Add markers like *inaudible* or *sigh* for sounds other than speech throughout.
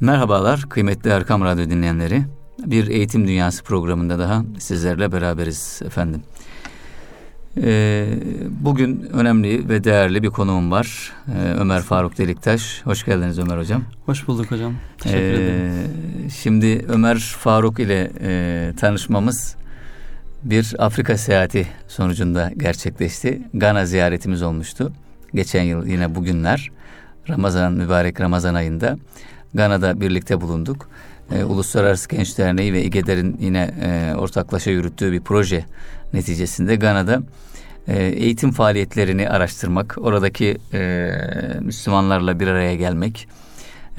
Merhabalar kıymetli Erkam Radyo dinleyenleri. Bir eğitim dünyası programında daha sizlerle beraberiz efendim. Ee, bugün önemli ve değerli bir konuğum var. Ee, Ömer Faruk Deliktaş. Hoş geldiniz Ömer Hocam. Hoş bulduk hocam. Teşekkür ee, ederim. Şimdi Ömer Faruk ile e, tanışmamız bir Afrika seyahati sonucunda gerçekleşti. Gana ziyaretimiz olmuştu. Geçen yıl yine bugünler Ramazan mübarek Ramazan ayında Gana'da birlikte bulunduk. E, Uluslararası Genç Derneği ve İGEDER'in yine e, ortaklaşa yürüttüğü bir proje neticesinde Gana'da e, eğitim faaliyetlerini araştırmak, oradaki e, Müslümanlarla bir araya gelmek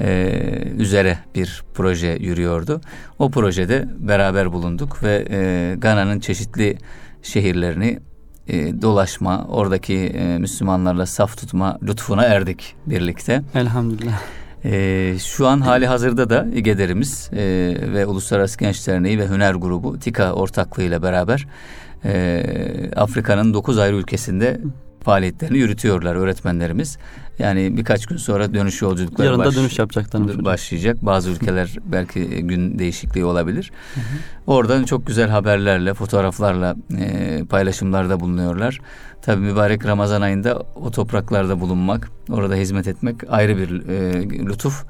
e, üzere bir proje yürüyordu. O projede beraber bulunduk ve e, Gana'nın çeşitli şehirlerini e, dolaşma, oradaki e, Müslümanlarla saf tutma lütfuna erdik birlikte. Elhamdülillah. E, şu an hali hazırda da İGEDER'imiz e, ve Uluslararası Genç Derneği ve Hüner Grubu TİKA ortaklığıyla beraber e, Afrika'nın dokuz ayrı ülkesinde faaliyetlerini yürütüyorlar öğretmenlerimiz. Yani birkaç gün sonra dönüş yolculukları Yarın baş, dönüş yapacaklar. Başlayacak. Bazı ülkeler *laughs* belki gün değişikliği olabilir. Hı hı. Oradan çok güzel haberlerle, fotoğraflarla e, paylaşımlarda bulunuyorlar. Tabi mübarek Ramazan ayında o topraklarda bulunmak, orada hizmet etmek ayrı bir e, lütuf.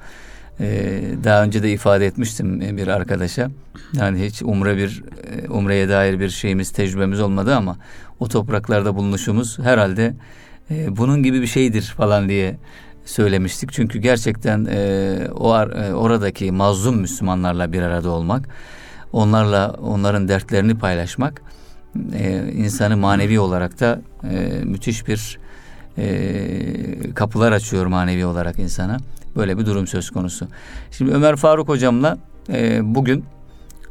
E, daha önce de ifade etmiştim bir arkadaşa. Yani hiç umre bir e, umreye dair bir şeyimiz, tecrübemiz olmadı ama o topraklarda bulunuşumuz herhalde e, bunun gibi bir şeydir falan diye söylemiştik. Çünkü gerçekten e, o e, oradaki mazlum Müslümanlarla bir arada olmak, onlarla onların dertlerini paylaşmak e, insanı manevi olarak da e, müthiş bir e, kapılar açıyor manevi olarak insana. Böyle bir durum söz konusu. Şimdi Ömer Faruk hocamla e, bugün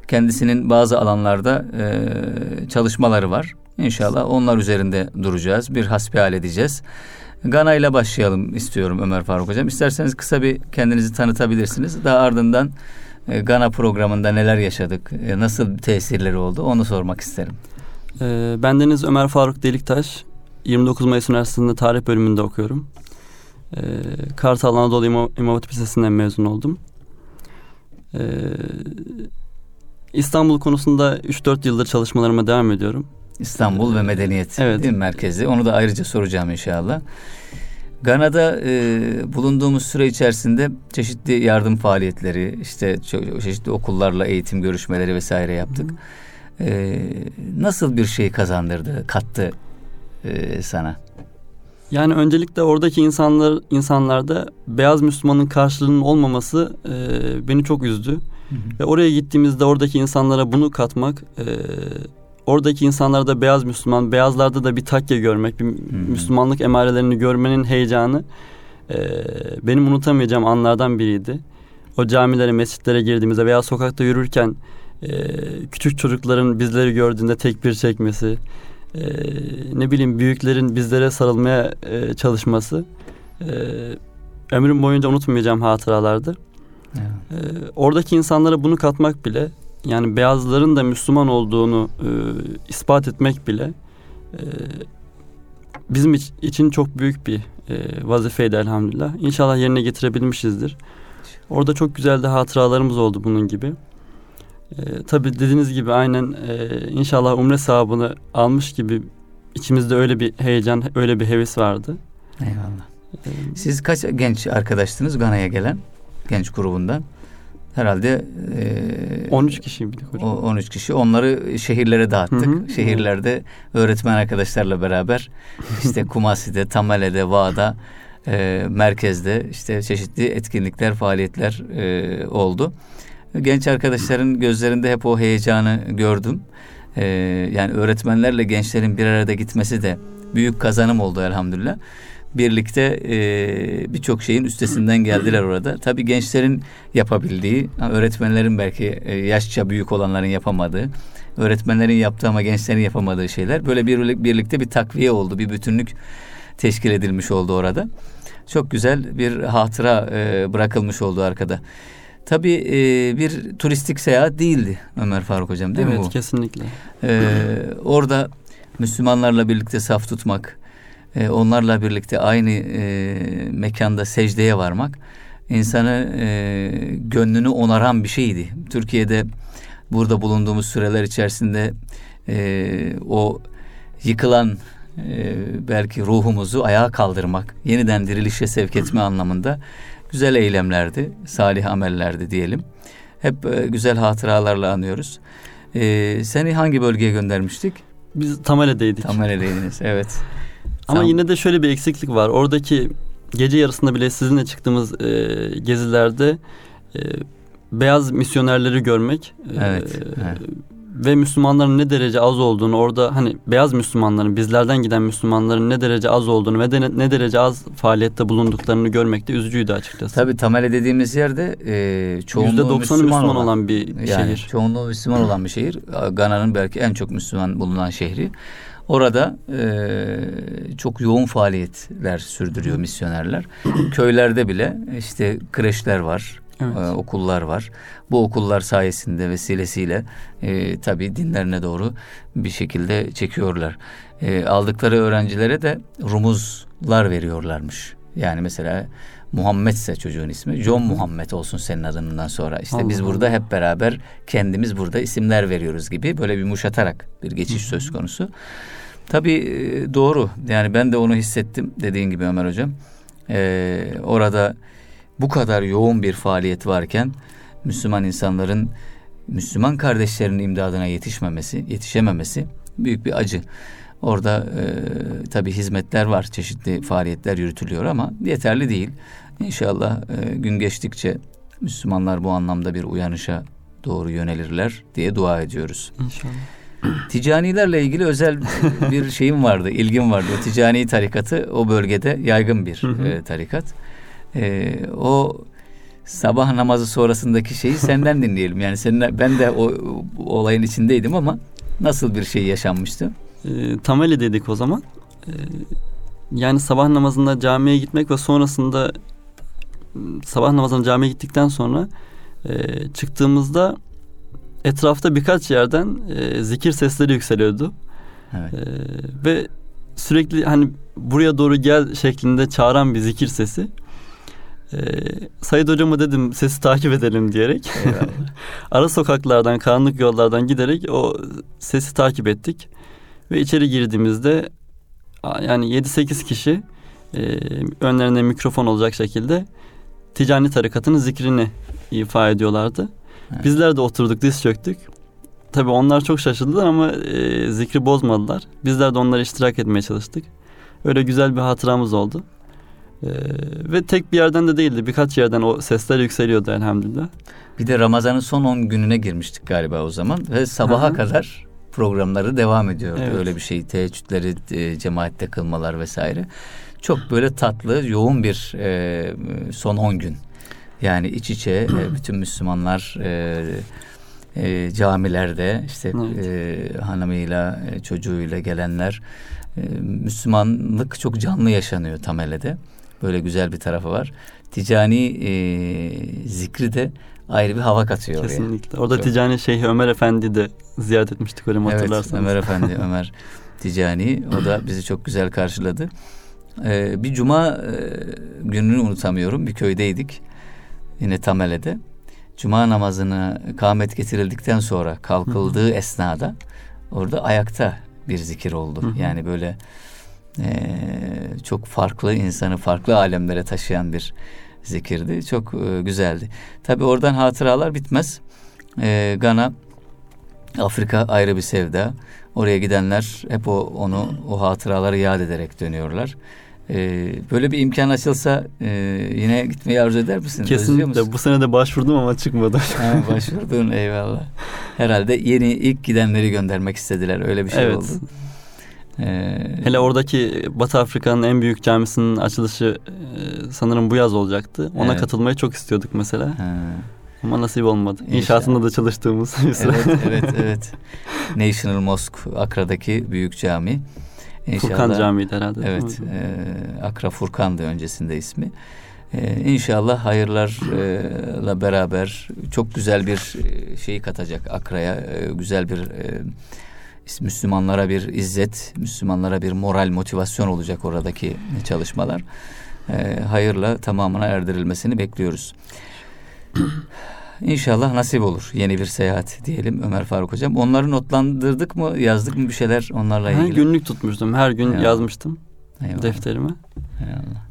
kendisinin bazı alanlarda e, çalışmaları var. İnşallah onlar üzerinde duracağız. Bir hasbihal edeceğiz. Gana ile başlayalım istiyorum Ömer Faruk Hocam. İsterseniz kısa bir kendinizi tanıtabilirsiniz. Daha ardından e, Gana programında neler yaşadık, e, nasıl tesirleri oldu onu sormak isterim. E, bendeniz Ömer Faruk Deliktaş. 29 Mayıs Üniversitesi'nde tarih bölümünde okuyorum. E, Kartal Anadolu İmam, İmam Hatip Lisesi'nden mezun oldum. E, İstanbul konusunda 3-4 yıldır çalışmalarıma devam ediyorum. İstanbul ve Medeniyet evet. değil mi, merkezi. Onu da ayrıca soracağım inşallah. Gana'da e, bulunduğumuz süre içerisinde çeşitli yardım faaliyetleri, işte çeşitli okullarla eğitim görüşmeleri vesaire yaptık. E, nasıl bir şey kazandırdı, kattı e, sana? Yani öncelikle oradaki insanlar insanlarda beyaz Müslümanın karşılığının olmaması e, beni çok üzdü. Hı hı. Ve oraya gittiğimizde oradaki insanlara bunu katmak e, oradaki insanlarda beyaz Müslüman, beyazlarda da bir takke görmek, bir hmm. Müslümanlık emarelerini görmenin heyecanı e, benim unutamayacağım anlardan biriydi. O camilere, mescitlere girdiğimizde veya sokakta yürürken e, küçük çocukların bizleri gördüğünde tekbir çekmesi, e, ne bileyim büyüklerin bizlere sarılmaya e, çalışması e, ömrüm boyunca unutmayacağım hatıralardır. Evet. E, oradaki insanlara bunu katmak bile yani beyazların da Müslüman olduğunu e, ispat etmek bile e, bizim için çok büyük bir e, vazifeydi elhamdülillah. İnşallah yerine getirebilmişizdir. Orada çok güzel de hatıralarımız oldu bunun gibi. E, tabii dediğiniz gibi aynen e, inşallah umre sahabını almış gibi içimizde öyle bir heyecan, öyle bir heves vardı. Eyvallah. Ee, Siz kaç genç arkadaştınız Gana'ya gelen genç grubundan? herhalde e, 13 kişiydik hocam. 13 kişi. Onları şehirlere dağıttık. Hı hı. Şehirlerde öğretmen arkadaşlarla beraber *laughs* işte Kumasi'de, Tamale'de, Va'da, e, merkezde işte çeşitli etkinlikler, faaliyetler e, oldu. Genç arkadaşların gözlerinde hep o heyecanı gördüm. E, yani öğretmenlerle gençlerin bir arada gitmesi de büyük kazanım oldu elhamdülillah birlikte e, birçok şeyin üstesinden geldiler orada. Tabii gençlerin yapabildiği, öğretmenlerin belki e, yaşça büyük olanların yapamadığı, öğretmenlerin yaptığı ama gençlerin yapamadığı şeyler böyle bir birlikte bir takviye oldu, bir bütünlük teşkil edilmiş oldu orada. Çok güzel bir hatıra e, bırakılmış oldu arkada. Tabii e, bir turistik seyahat değildi Ömer Faruk Hocam değil evet, mi bu? Evet kesinlikle. E, orada Müslümanlarla birlikte saf tutmak, e, onlarla birlikte aynı e, mekanda secdeye varmak insanı e, gönlünü onaran bir şeydi. Türkiye'de burada bulunduğumuz süreler içerisinde e, o yıkılan e, belki ruhumuzu ayağa kaldırmak, yeniden dirilişe sevk etme anlamında güzel eylemlerdi, salih amellerdi diyelim. Hep e, güzel hatıralarla anıyoruz. E, seni hangi bölgeye göndermiştik? Biz Tamale'deydik. Tamale'deydiniz, *laughs* evet. Ama Tam... yine de şöyle bir eksiklik var. Oradaki gece yarısında bile sizinle çıktığımız e, gezilerde e, beyaz misyonerleri görmek. E, evet. evet ve Müslümanların ne derece az olduğunu orada hani beyaz Müslümanların bizlerden giden Müslümanların ne derece az olduğunu ve de ne, derece az faaliyette bulunduklarını görmek de üzücüydü açıkçası. Tabi Tamale dediğimiz yerde e, çoğunluğu Müslüman, Müslüman olan, olan bir yani, şehir. Çoğunluğu Müslüman olan bir şehir. Gana'nın belki en çok Müslüman bulunan şehri. Orada e, çok yoğun faaliyetler sürdürüyor misyonerler. Köylerde bile işte kreşler var, evet. e, okullar var. Bu okullar sayesinde vesilesiyle e, tabii dinlerine doğru bir şekilde çekiyorlar. E, aldıkları öğrencilere de rumuzlar veriyorlarmış. Yani mesela Muhammedse çocuğun ismi. John Muhammed olsun senin adından sonra. İşte Allah biz burada hep beraber kendimiz burada isimler veriyoruz gibi böyle bir muşatarak bir geçiş söz konusu. Tabii e, doğru. Yani ben de onu hissettim dediğin gibi Ömer Hocam. Ee, orada bu kadar yoğun bir faaliyet varken Müslüman insanların Müslüman kardeşlerinin imdadına yetişmemesi, yetişememesi büyük bir acı. Orada e, tabi hizmetler var, çeşitli faaliyetler yürütülüyor ama yeterli değil. İnşallah e, gün geçtikçe Müslümanlar bu anlamda bir uyanışa doğru yönelirler diye dua ediyoruz. İnşallah. Ticanilerle ilgili özel bir şeyim vardı, ilgim vardı. O ticani tarikatı o bölgede yaygın bir e, tarikat. E, o sabah namazı sonrasındaki şeyi senden dinleyelim. Yani seninle ben de o, o olayın içindeydim ama nasıl bir şey yaşanmıştı? E, tameli dedik o zaman. E, yani sabah namazında camiye gitmek ve sonrasında sabah namazına camiye gittikten sonra e, çıktığımızda etrafta birkaç yerden e, zikir sesleri yükseliyordu. Evet. E, ve sürekli hani buraya doğru gel şeklinde çağıran bir zikir sesi. Ee, Sayın hocama dedim sesi takip edelim diyerek. *laughs* Ara sokaklardan, karanlık yollardan giderek o sesi takip ettik. Ve içeri girdiğimizde yani 7-8 kişi e, önlerinde mikrofon olacak şekilde ticani tarikatının zikrini ifa ediyorlardı. Evet. Bizler de oturduk, diz çöktük. Tabii onlar çok şaşırdılar ama e, zikri bozmadılar. Bizler de onlara iştirak etmeye çalıştık. Öyle güzel bir hatıramız oldu. Ee, ve tek bir yerden de değildi. Birkaç yerden o sesler yükseliyordu elhamdülillah. Bir de Ramazan'ın son 10 gününe girmiştik galiba o zaman. Ve sabaha Hı-hı. kadar programları devam ediyordu. Evet. Öyle bir şey. Teheccüdleri e, cemaatte kılmalar vesaire. Çok böyle tatlı, yoğun bir e, son 10 gün. Yani iç içe e, *clears throat* bütün Müslümanlar e, e, camilerde işte evet. e, hanımıyla, e, çocuğuyla gelenler e, Müslümanlık çok canlı yaşanıyor Tamele'de. Böyle güzel bir tarafı var. Ticani e, zikri de ayrı bir hava katıyor Kesinlikle. Oraya. Orada Çok. Ticani Şeyh Ömer Efendi de ziyaret etmiştik öyle hatırlarsanız. Evet Ömer Efendi, *laughs* Ömer Ticani. O da bizi çok güzel karşıladı. Ee, bir cuma e, gününü unutamıyorum. Bir köydeydik. Yine Tamele'de. Cuma namazını kâmet getirildikten sonra kalkıldığı esnada orada ayakta bir zikir oldu. Yani böyle e, çok farklı insanı farklı alemlere taşıyan bir zikirdi. Çok e, güzeldi. Tabi oradan hatıralar bitmez. E, Gana Afrika ayrı bir sevda. Oraya gidenler hep o onu o hatıraları yad ederek dönüyorlar. Ee, böyle bir imkan açılsa e, yine gitmeyi arzu eder misin? Kesinlikle. Bu sene de başvurdum ama çıkmadı. ha, başvurdun *laughs* eyvallah. Herhalde yeni ilk gidenleri göndermek istediler. Öyle bir şey evet. oldu. Ee, Hele oradaki Batı Afrika'nın en büyük camisinin açılışı e, sanırım bu yaz olacaktı. Ona evet. katılmayı çok istiyorduk mesela. Ha. Ama nasip olmadı. İnşaatında da çalıştığımız bir sıra. Evet, *laughs* evet, evet. National Mosque Akra'daki büyük cami. İnşallah, Furkan Camii'ydi herhalde. Evet. E, Akra Furkan'dı öncesinde ismi. E, inşallah hayırlarla beraber çok güzel bir e, şeyi katacak Akra'ya. E, güzel bir e, Müslümanlara bir izzet, Müslümanlara bir moral, motivasyon olacak oradaki çalışmalar. e, hayırla tamamına erdirilmesini bekliyoruz. İnşallah nasip olur yeni bir seyahat diyelim Ömer Faruk Hocam. Onları notlandırdık mı yazdık mı bir şeyler onlarla ilgili? Ha, günlük tutmuştum her gün Eyvallah. yazmıştım Eyvallah. defterime. Eyvallah.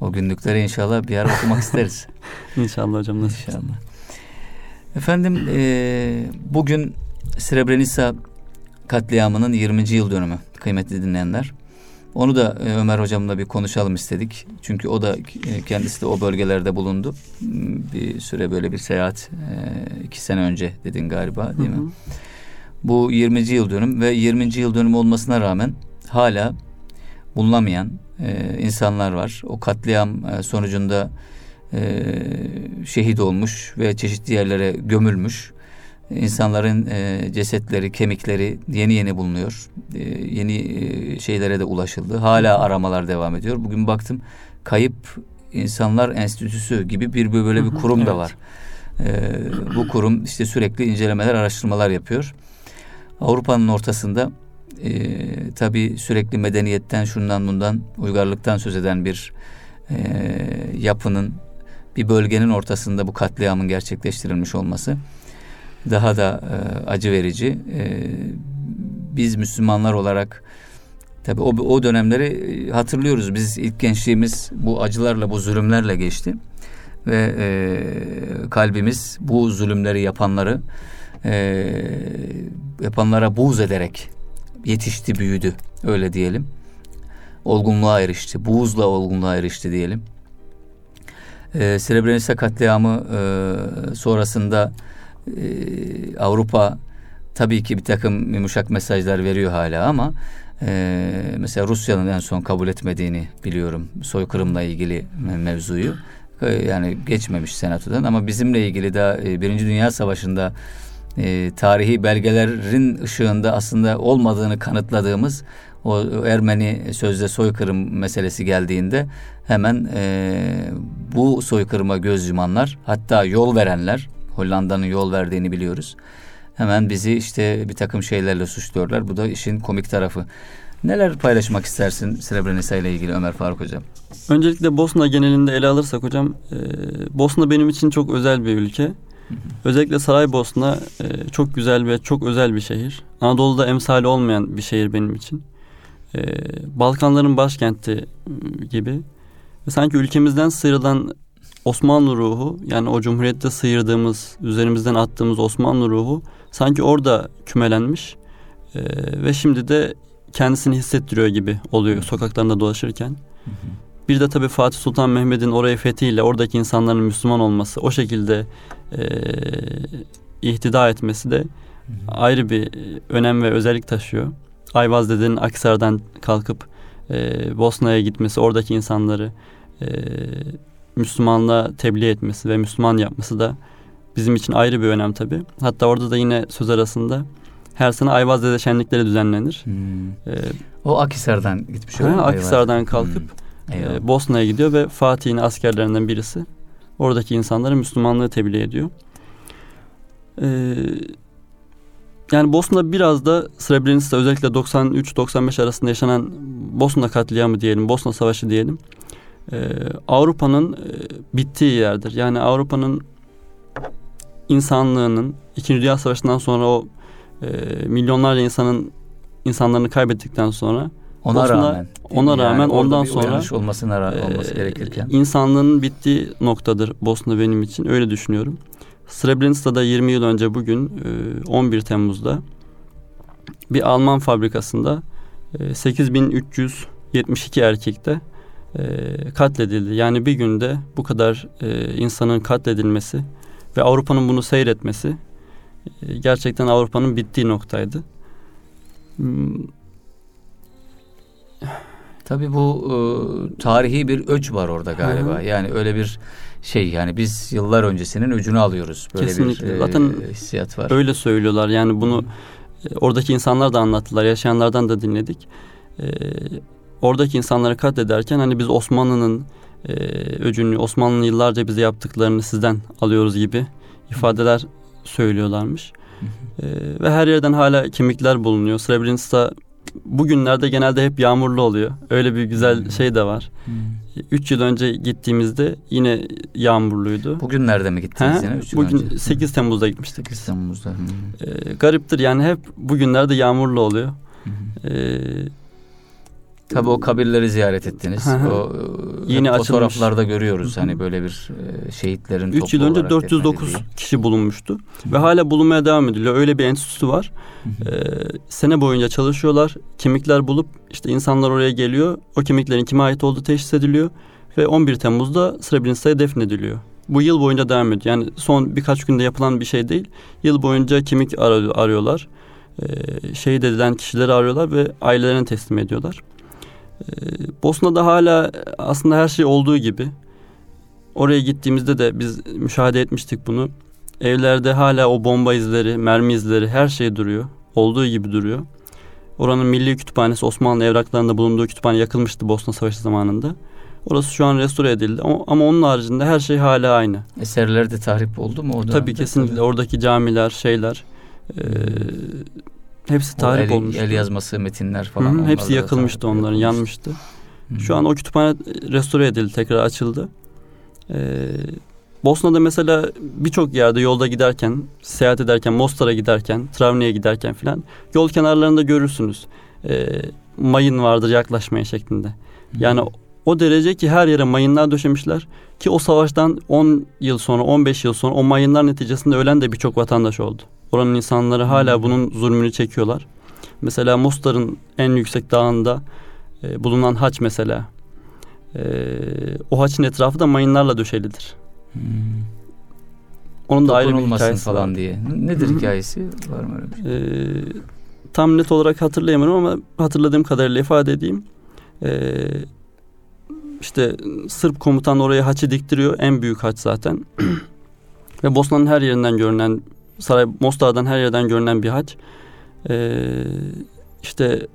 O günlükleri inşallah bir ara okumak isteriz. *laughs* İnşallah hocam nasip. İnşallah. Efendim e, bugün Srebrenica katliamının 20. yıl dönümü kıymetli dinleyenler. Onu da e, Ömer hocamla bir konuşalım istedik. Çünkü o da e, kendisi de o bölgelerde bulundu. Bir süre böyle bir seyahat e, iki sene önce dedin galiba değil Hı hı. mi? Bu 20. yıl dönüm ve 20. yıl dönümü olmasına rağmen hala bulunamayan insanlar var. O katliam sonucunda şehit olmuş ve çeşitli yerlere gömülmüş. İnsanların e, cesetleri, kemikleri yeni yeni bulunuyor. E, yeni e, şeylere de ulaşıldı. Hala aramalar devam ediyor. Bugün baktım Kayıp İnsanlar Enstitüsü gibi bir böyle bir kurum da evet. var. E, bu kurum işte sürekli incelemeler, araştırmalar yapıyor. Avrupa'nın ortasında e, tabii sürekli medeniyetten, şundan bundan, uygarlıktan söz eden bir e, yapının, bir bölgenin ortasında bu katliamın gerçekleştirilmiş olması daha da e, acı verici. E, biz Müslümanlar olarak tabii o, o dönemleri e, hatırlıyoruz. Biz ilk gençliğimiz bu acılarla, bu zulümlerle geçti ve e, kalbimiz bu zulümleri yapanları e, yapanlara buğz ederek yetişti, büyüdü. Öyle diyelim. Olgunluğa erişti. Buğzla olgunluğa erişti diyelim. E, Srebrenica katliamı e, sonrasında e, Avrupa tabii ki bir takım yumuşak mesajlar veriyor hala ama e, mesela Rusya'nın en son kabul etmediğini biliyorum soykırımla ilgili me- mevzuyu. E, yani geçmemiş senatodan ama bizimle ilgili de e, Birinci Dünya Savaşı'nda e, tarihi belgelerin ışığında aslında olmadığını kanıtladığımız o Ermeni sözde soykırım meselesi geldiğinde hemen e, bu soykırıma göz yumanlar hatta yol verenler Hollanda'nın yol verdiğini biliyoruz. Hemen bizi işte bir takım şeylerle suçluyorlar. Bu da işin komik tarafı. Neler paylaşmak istersin Srebrenica ile ilgili Ömer Faruk Hocam? Öncelikle Bosna genelinde ele alırsak hocam, e, Bosna benim için çok özel bir ülke. Özellikle Saraybosna e, çok güzel ve çok özel bir şehir. Anadolu'da emsali olmayan bir şehir benim için. E, Balkanların başkenti gibi. Ve sanki ülkemizden sıyrılan Osmanlı ruhu, yani o cumhuriyette sıyırdığımız, üzerimizden attığımız Osmanlı ruhu sanki orada kümelenmiş. E, ve şimdi de kendisini hissettiriyor gibi oluyor sokaklarında dolaşırken. Bir de tabii Fatih Sultan Mehmet'in orayı fethiyle oradaki insanların Müslüman olması, o şekilde e, ihtida etmesi de ayrı bir önem ve özellik taşıyor. Ayvaz dedenin Akhisar'dan kalkıp e, Bosna'ya gitmesi, oradaki insanları e, Müslümanlığa tebliğ etmesi ve Müslüman yapması da bizim için ayrı bir önem tabii. Hatta orada da yine söz arasında her sene Ayvaz dede şenlikleri düzenlenir. Hmm. E, O Akhisar'dan gitmiş ha, mi? Akhisar'dan kalkıp Hmm. E, Bosna'ya gidiyor ve Fatih'in askerlerinden birisi oradaki insanlara Müslümanlığı tebliğ ediyor. E, yani Bosna biraz da Srebrenica özellikle 93-95 arasında yaşanan Bosna katliamı diyelim, Bosna Savaşı diyelim. E, Avrupa'nın e, bittiği yerdir. Yani Avrupa'nın insanlığının İkinci Dünya Savaşı'ndan sonra o e, milyonlarca insanın insanlarını kaybettikten sonra Ona Bosna- rağmen. ona mi? rağmen ondan sonra- olmasına ra- olması gerekirken. insanlığın bittiği noktadır Bosna benim için. Öyle düşünüyorum. Srebrenica'da 20 yıl önce bugün e, 11 Temmuz'da bir Alman fabrikasında e, 8372 erkekte e, katledildi. Yani bir günde bu kadar e, insanın katledilmesi ve Avrupa'nın bunu seyretmesi e, gerçekten Avrupa'nın bittiği noktaydı. Hmm, Tabii bu e, tarihi bir öç var orada galiba. Hı. Yani öyle bir şey yani biz yıllar öncesinin öcünü alıyoruz. Böyle Kesinlikle. bir e, Zaten hissiyat var. Öyle söylüyorlar. Yani bunu e, oradaki insanlar da anlattılar. Yaşayanlardan da dinledik. E, oradaki insanları katlederken hani biz Osmanlı'nın e, öcünü, Osmanlı'nın yıllarca bize yaptıklarını sizden alıyoruz gibi ifadeler söylüyorlarmış. E, ve her yerden hala kemikler bulunuyor. Srebrenica bugünlerde genelde hep yağmurlu oluyor. Öyle bir güzel hmm. şey de var. Hmm. Üç yıl önce gittiğimizde yine yağmurluydu. Bugünlerde mi gittiniz yine? Üç yıl Bugün önce. 8 Temmuz'da gitmiştik. 8 Temmuz'da. Hmm. Ee, gariptir yani hep bugünlerde yağmurlu oluyor. Hmm. Ee, Tabii o kabirleri ziyaret ettiniz. o yeni fotoğraflarda açılmış. görüyoruz hani böyle bir e, şehitlerin 3 yıl önce 409 kişi bulunmuştu Hı-hı. ve hala bulunmaya devam ediliyor. Öyle bir enstitüsü var. Ee, sene boyunca çalışıyorlar. Kimlikler bulup işte insanlar oraya geliyor. O kimliklerin kime ait olduğu teşhis ediliyor ve 11 Temmuz'da Srebrenica'ya defnediliyor. Bu yıl boyunca devam ediyor. Yani son birkaç günde yapılan bir şey değil. Yıl boyunca kimlik arıyorlar. Ee, şehit edilen kişileri arıyorlar ve ailelerine teslim ediyorlar. Ee, Bosna'da hala aslında her şey olduğu gibi. Oraya gittiğimizde de biz müşahede etmiştik bunu. Evlerde hala o bomba izleri, mermi izleri her şey duruyor. Olduğu gibi duruyor. Oranın Milli Kütüphanesi Osmanlı evraklarında bulunduğu kütüphane yakılmıştı Bosna Savaşı zamanında. Orası şu an restore edildi ama, ama onun haricinde her şey hala aynı. Eserler de tahrip oldu mu orada? Tabii kesinlikle oradaki camiler, şeyler. E, Hepsi tarih olmuş. El yazması, metinler falan. Hı, hepsi yakılmıştı onların, yanmıştı. Hı. Şu an o kütüphane restore edildi, tekrar açıldı. Ee, Bosna'da mesela birçok yerde yolda giderken, seyahat ederken, Mostar'a giderken, Travni'ye giderken filan yol kenarlarında görürsünüz. Ee, mayın vardır yaklaşmaya şeklinde. Yani o derece ki her yere mayınlar döşemişler ki o savaştan 10 yıl sonra 15 yıl sonra o mayınlar neticesinde ölen de birçok vatandaş oldu. Oranın insanları hala hmm. bunun zulmünü çekiyorlar. Mesela Mostar'ın en yüksek dağında e, bulunan haç mesela. E, o haçın etrafı da mayınlarla döşelidir. Hmm. Onun da ayrı bir hikayesi falan var. diye. Nedir hikayesi? Var mı öyle bir şey? E, tam net olarak hatırlayamıyorum ama hatırladığım kadarıyla ifade edeyim. E, işte Sırp komutan oraya haçı diktiriyor. En büyük haç zaten. *clears throat* Ve Bosna'nın her yerinden görünen Saray Mostar'dan her yerden görünen bir haç. Ee, işte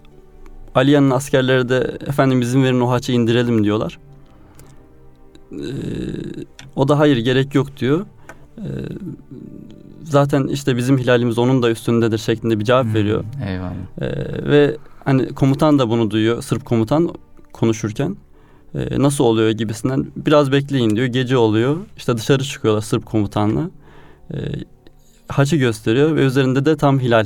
Aliye'nin askerleri de efendim izin verin o haçı indirelim diyorlar. Ee, o da hayır gerek yok diyor. Ee, zaten işte bizim hilalimiz onun da üstündedir şeklinde bir cevap hmm, veriyor. Eyvallah. Ee, ve hani komutan da bunu duyuyor. Sırp komutan konuşurken. E, nasıl oluyor gibisinden biraz bekleyin diyor. Gece oluyor. İşte dışarı çıkıyorlar Sırp komutanla. E, haçı gösteriyor ve üzerinde de tam hilal.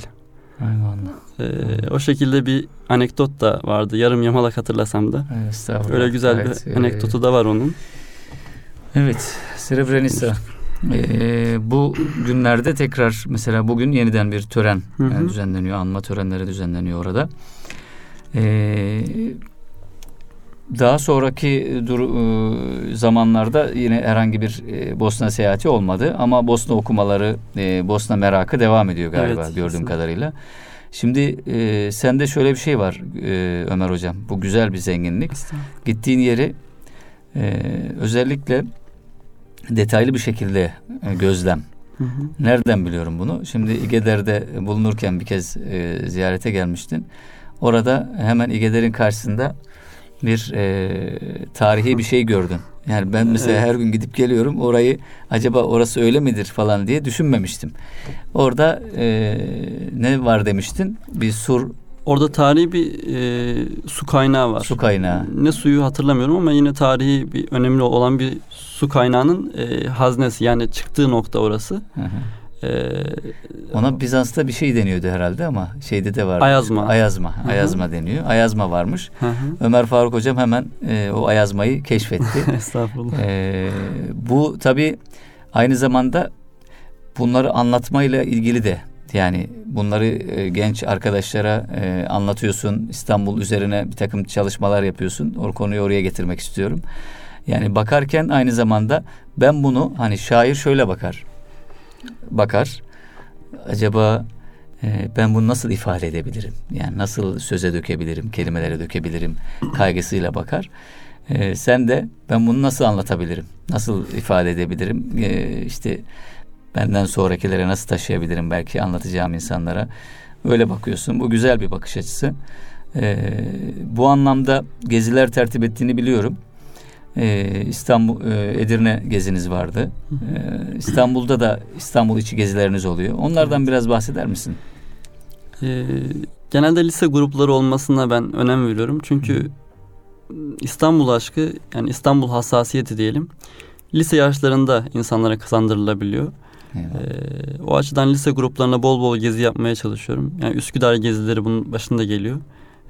Eyvallah. Ee, o şekilde bir anekdot da vardı. Yarım yamalak hatırlasam da. Evet, Öyle güzel evet, bir e... anekdotu da var onun. Evet. Srebrenica. Ee, bu günlerde tekrar mesela bugün yeniden bir tören hı hı. düzenleniyor. Anma törenleri düzenleniyor orada. Ee, daha sonraki e, dur, e, zamanlarda yine herhangi bir e, Bosna seyahati olmadı ama Bosna okumaları, Bosna merakı devam ediyor galiba evet, gördüğüm kesinlikle. kadarıyla. Şimdi e, sende şöyle bir şey var e, Ömer Hocam. Bu güzel bir zenginlik. Gittiğin yeri e, özellikle detaylı bir şekilde e, gözlem. Hı hı. Nereden biliyorum bunu? Şimdi İgeder'de bulunurken bir kez e, ziyarete gelmiştin. Orada hemen İgeder'in karşısında bir e, tarihi bir şey gördün. Yani ben mesela evet. her gün gidip geliyorum orayı acaba orası öyle midir falan diye düşünmemiştim. Orada e, ne var demiştin? Bir sur Orada tarihi bir e, su kaynağı var. Su kaynağı. Ne suyu hatırlamıyorum ama yine tarihi bir önemli olan bir su kaynağının e, haznesi yani çıktığı nokta orası. Hı hı. Ee, Ona Bizans'ta bir şey deniyordu herhalde ama şeyde de var. Ayazma. Ayazma. Hı-hı. Ayazma deniyor. Ayazma varmış. Hı-hı. Ömer Faruk hocam hemen e, o ayazmayı keşfetti. *laughs* Estağfurullah. E, bu tabi aynı zamanda bunları anlatmayla ilgili de yani bunları e, genç arkadaşlara e, anlatıyorsun. İstanbul üzerine bir takım çalışmalar yapıyorsun. O konuyu oraya getirmek istiyorum. Yani bakarken aynı zamanda ben bunu hani şair şöyle bakar bakar. Acaba e, ben bunu nasıl ifade edebilirim? Yani nasıl söze dökebilirim, kelimelere dökebilirim kaygısıyla bakar. E, sen de ben bunu nasıl anlatabilirim? Nasıl ifade edebilirim? E, işte benden sonrakilere nasıl taşıyabilirim belki anlatacağım insanlara. Öyle bakıyorsun. Bu güzel bir bakış açısı. E, bu anlamda geziler tertip ettiğini biliyorum e, İstanbul e, Edirne geziniz vardı. E, İstanbul'da da İstanbul içi gezileriniz oluyor. Onlardan evet. biraz bahseder misin? E, Genelde lise grupları olmasına ben önem veriyorum. Çünkü İstanbul aşkı yani İstanbul hassasiyeti diyelim. Lise yaşlarında insanlara kazandırılabiliyor. Ee, o açıdan lise gruplarına bol bol gezi yapmaya çalışıyorum. Yani Üsküdar gezileri bunun başında geliyor.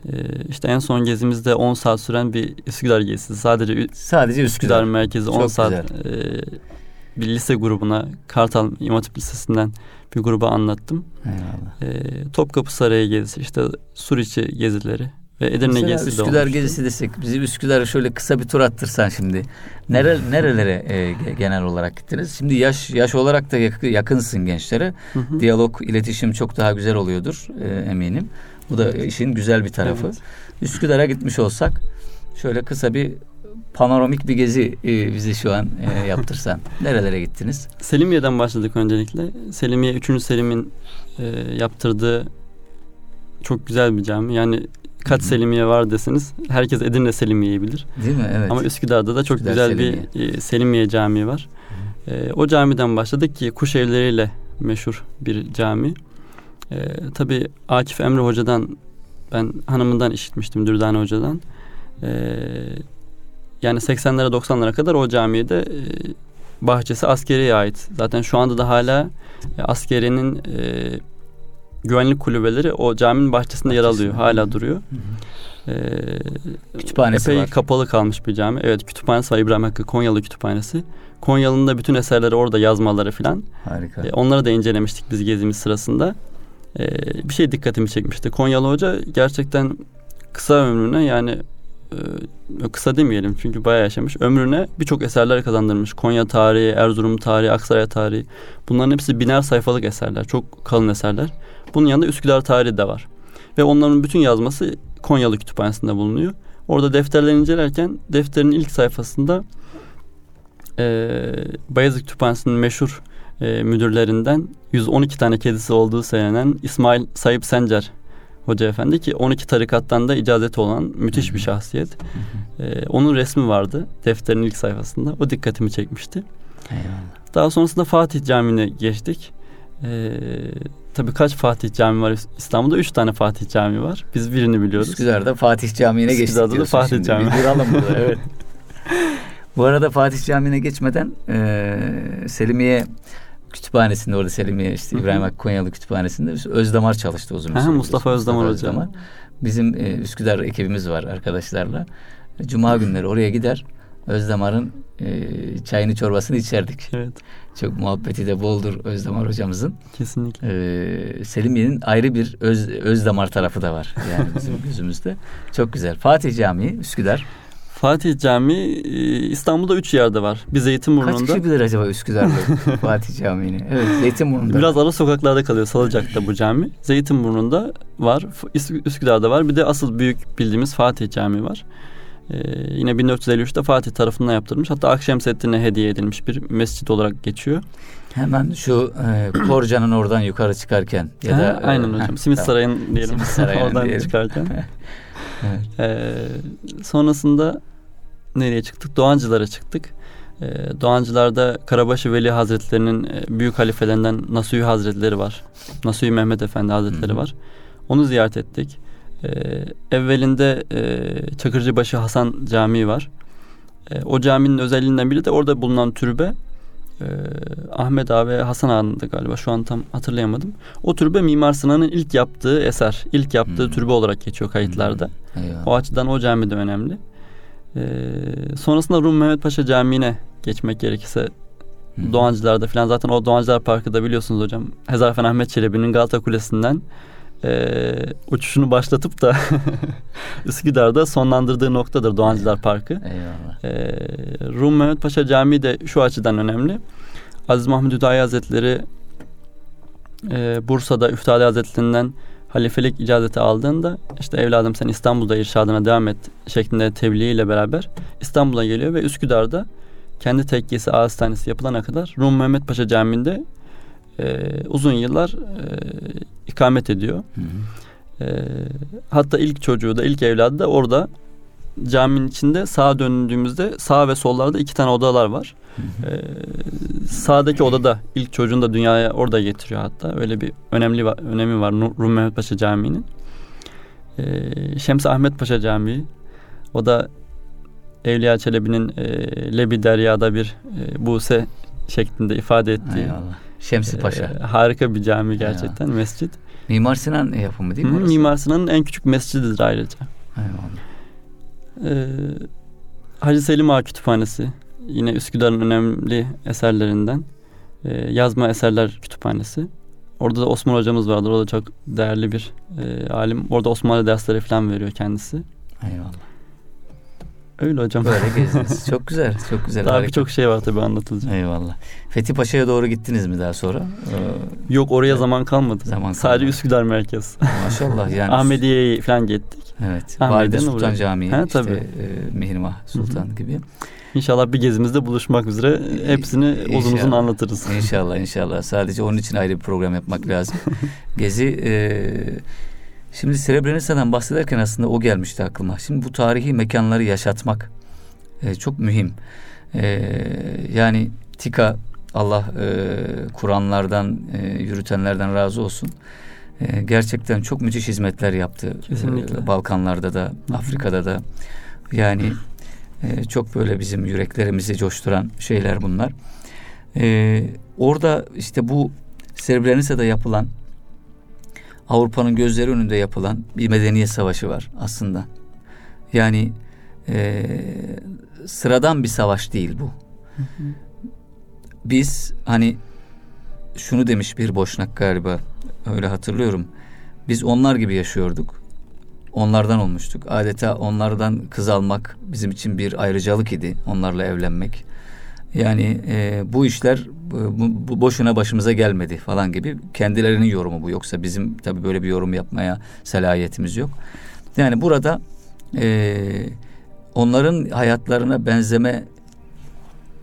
Ee, işte en son gezimizde 10 saat süren bir Üsküdar gezisi. Sadece sadece Üsküdar, Üsküdar merkezi 10 saat e, bir lise grubuna Kartal İmam Lisesi'nden bir gruba anlattım. Eyvallah. E, Topkapı Sarayı gezisi, işte Suriçi gezileri ve Edirne Mesela gezisi Üsküdar de Üsküdar gezisi desek bizi Üsküdar'a şöyle kısa bir tur attırsan şimdi. Nere, nerelere e, genel olarak gittiniz? Şimdi yaş yaş olarak da yakınsın gençlere. Hı hı. Diyalog, iletişim çok daha güzel oluyordur e, eminim. Bu da işin güzel bir tarafı. Evet. Üsküdar'a gitmiş olsak şöyle kısa bir panoramik bir gezi e, bize şu an e, *laughs* yaptırsan. Nerelere gittiniz? Selimiye'den başladık öncelikle. Selimiye 3. Selim'in e, yaptırdığı çok güzel bir cami. Yani kaç Hı-hı. Selimiye var desiniz herkes Edirne Selimiye'yi bilir. Değil mi? Evet. Ama Üsküdar'da da çok Üsküdar güzel Selimiye. bir e, Selimiye Camii var. E, o camiden başladık ki kuş evleriyle meşhur bir cami. E, tabii Akif Emre Hoca'dan ben hanımından işitmiştim Dürdane Hoca'dan. E, yani 80'lere 90'lara kadar o camide e, bahçesi askeriye ait. Zaten şu anda da hala e, askerinin e, güvenlik kulübeleri o caminin bahçesinde yer alıyor. Hala duruyor. Hı hı. Ee, kütüphanesi epey var. kapalı kalmış bir cami. Evet kütüphanesi var İbrahim Hakkı Konyalı Kütüphanesi. Konyalı'nın da bütün eserleri orada yazmaları filan. Harika. Ee, onları da incelemiştik biz gezimiz sırasında. Ee, bir şey dikkatimi çekmişti. Konyalı Hoca gerçekten kısa ömrüne yani e, kısa demeyelim çünkü bayağı yaşamış. Ömrüne birçok eserler kazandırmış. Konya tarihi, Erzurum tarihi, Aksaray tarihi. Bunların hepsi biner sayfalık eserler. Çok kalın eserler. Bunun yanında Üsküdar tarihi de var. Ve onların bütün yazması Konyalı Kütüphanesi'nde bulunuyor. Orada defterleri incelerken defterin ilk sayfasında e, Bayezid Kütüphanesi'nin meşhur e, müdürlerinden 112 tane kedisi olduğu söylenen İsmail Sayıp Sencer Hoca Efendi ki 12 tarikattan da icazeti olan müthiş bir şahsiyet. Ee, onun resmi vardı defterin ilk sayfasında. O dikkatimi çekmişti. Eyvallah. Daha sonrasında Fatih Camii'ne geçtik. Ee, tabii kaç Fatih Camii var İstanbul'da? Üç tane Fatih Camii var. Biz birini biliyoruz. Üsküdar'da Fatih Camii'ne geçtik Üsküdar'da da Fatih şimdi. Camii. Bir burada *laughs* evet. Bu arada Fatih Camii'ne geçmeden e, Selimiye kütüphanesinde orada Selimiye işte İbrahim Hakkı Konyalı kütüphanesinde Özdamar çalıştı uzun bir süre. Mustafa Özdamar hocam. Bizim e, Üsküdar ekibimiz var arkadaşlarla. Cuma günleri oraya gider. Özdamar'ın e, çayını çorbasını içerdik. Evet. Çok muhabbeti de boldur Özdamar hocamızın. Kesinlikle. E, Selimiye'nin ayrı bir öz, Özdamar tarafı da var yani bizim *laughs* gözümüzde. Çok güzel. Fatih Camii Üsküdar. Fatih Camii e, İstanbul'da üç yerde var. Bir Zeytinburnu'nda. Kaç kişi bilir acaba Üsküdar'da *laughs* Fatih Camii'ni? Evet Zeytinburnu'nda. Biraz ara sokaklarda kalıyor Salıcak'ta bu cami. Zeytinburnu'nda var. Üsküdar'da var. Bir de asıl büyük bildiğimiz Fatih Camii var. Ee, yine 1453'te Fatih tarafından yaptırılmış. Hatta Akşemseddin'e hediye edilmiş bir mescit olarak geçiyor. Hemen şu e, Korcan'ın oradan yukarı çıkarken ya ha, da e, aynen hocam. Simit Sarayı'nın diyelim. Simit Sarayı'nın *laughs* oradan diyelim. çıkarken. *laughs* evet. Ee, sonrasında nereye çıktık? Doğancılara çıktık. Ee, Doğancılar'da Karabaşı Veli Hazretleri'nin e, büyük halifelerinden Nasuhi Hazretleri var. Nasuhi Mehmet Efendi Hazretleri Hı-hı. var. Onu ziyaret ettik. Ee, evvelinde e, Çakırcıbaşı Hasan Camii var. E, o caminin özelliğinden biri de orada bulunan türbe e, Ahmet Ağa ve Hasan Ağa'nındı galiba şu an tam hatırlayamadım. O türbe Mimar Sinan'ın ilk yaptığı eser, ilk yaptığı hmm. türbe olarak geçiyor kayıtlarda. Hmm. O açıdan o cami de önemli. Ee, sonrasında Rum Mehmet Paşa Camii'ne geçmek gerekirse Hı. Doğancılar'da falan zaten o Doğancılar Parkı da biliyorsunuz hocam. Hezarfen Ahmet Çelebi'nin Galata Kulesi'nden e, uçuşunu başlatıp da *laughs* Üsküdar'da sonlandırdığı noktadır Doğancılar Parkı. Eyvallah. E, Rum Mehmet Paşa Camii de şu açıdan önemli. Aziz Mahmud Hüdayi Hazretleri e, Bursa'da Üftade Hazretlerinden halifelik icazeti aldığında işte evladım sen İstanbul'da irşadına devam et şeklinde tebliğ ile beraber İstanbul'a geliyor ve Üsküdar'da kendi tekkesi ağızhanesi yapılana kadar Rum Mehmet Paşa Camii'nde e, uzun yıllar e, ikamet ediyor. Hı hı. E, hatta ilk çocuğu da ilk evladı da orada caminin içinde sağa döndüğümüzde sağ ve sollarda iki tane odalar var. Ee, sağdaki odada ilk çocuğunu da dünyaya orada getiriyor hatta. Öyle bir önemli önemi var Rum Mehmet Paşa Camii'nin. E, Şems Ahmet Paşa Camii. O da Evliya Çelebi'nin e, Lebi Derya'da bir e, Buse şeklinde ifade ettiği. Şemsi Paşa. E, harika bir cami gerçekten Eyvallah. mescit. Mimar Sinan yapımı değil mi? Hı, Mimar Sinan'ın en küçük mescididir ayrıca. Eyvallah. Ee, Hacı Selim Ağa Kütüphanesi yine Üsküdar'ın önemli eserlerinden e, yazma eserler kütüphanesi. Orada da Osman hocamız vardır. O da çok değerli bir e, alim. Orada Osmanlı dersleri falan veriyor kendisi. Eyvallah. Öyle hocam. Böyle *laughs* gezdiniz. çok güzel, çok güzel. Daha birçok şey var tabii anlatılacak. Eyvallah. Fethi Paşa'ya doğru gittiniz mi daha sonra? Ee, Yok oraya evet. zaman kalmadı. Zaman Sadece kalmadı. Üsküdar merkez. Maşallah *laughs* yani. Ahmediye'ye falan gittik. Evet. Valide Sultan Camii, ha, işte tabii. e, Mihrimah Sultan Hı-hı. gibi. İnşallah bir gezimizde buluşmak üzere hepsini inşallah, uzun uzun anlatırız. İnşallah inşallah. Sadece onun için ayrı bir program yapmak lazım. *laughs* Gezi e, şimdi Srebrenica'dan bahsederken aslında o gelmişti aklıma. Şimdi bu tarihi mekanları yaşatmak e, çok mühim. E, yani TİKA Allah e, Kur'anlardan e, yürütenlerden razı olsun. E, gerçekten çok müthiş hizmetler yaptı. Kesinlikle. E, Balkanlarda da, Afrika'da da. Yani *laughs* e, çok böyle bizim yüreklerimizi coşturan şeyler bunlar. E, orada işte bu Srebrenica'da yapılan Avrupa'nın gözleri önünde yapılan bir medeniyet savaşı var aslında. Yani e, sıradan bir savaş değil bu. Biz hani şunu demiş bir boşnak galiba öyle hatırlıyorum. Biz onlar gibi yaşıyorduk onlardan olmuştuk. Adeta onlardan kız almak bizim için bir ayrıcalık idi. Onlarla evlenmek. Yani e, bu işler bu, bu boşuna başımıza gelmedi falan gibi kendilerinin yorumu bu. Yoksa bizim tabi böyle bir yorum yapmaya selahiyetimiz yok. Yani burada e, onların hayatlarına benzeme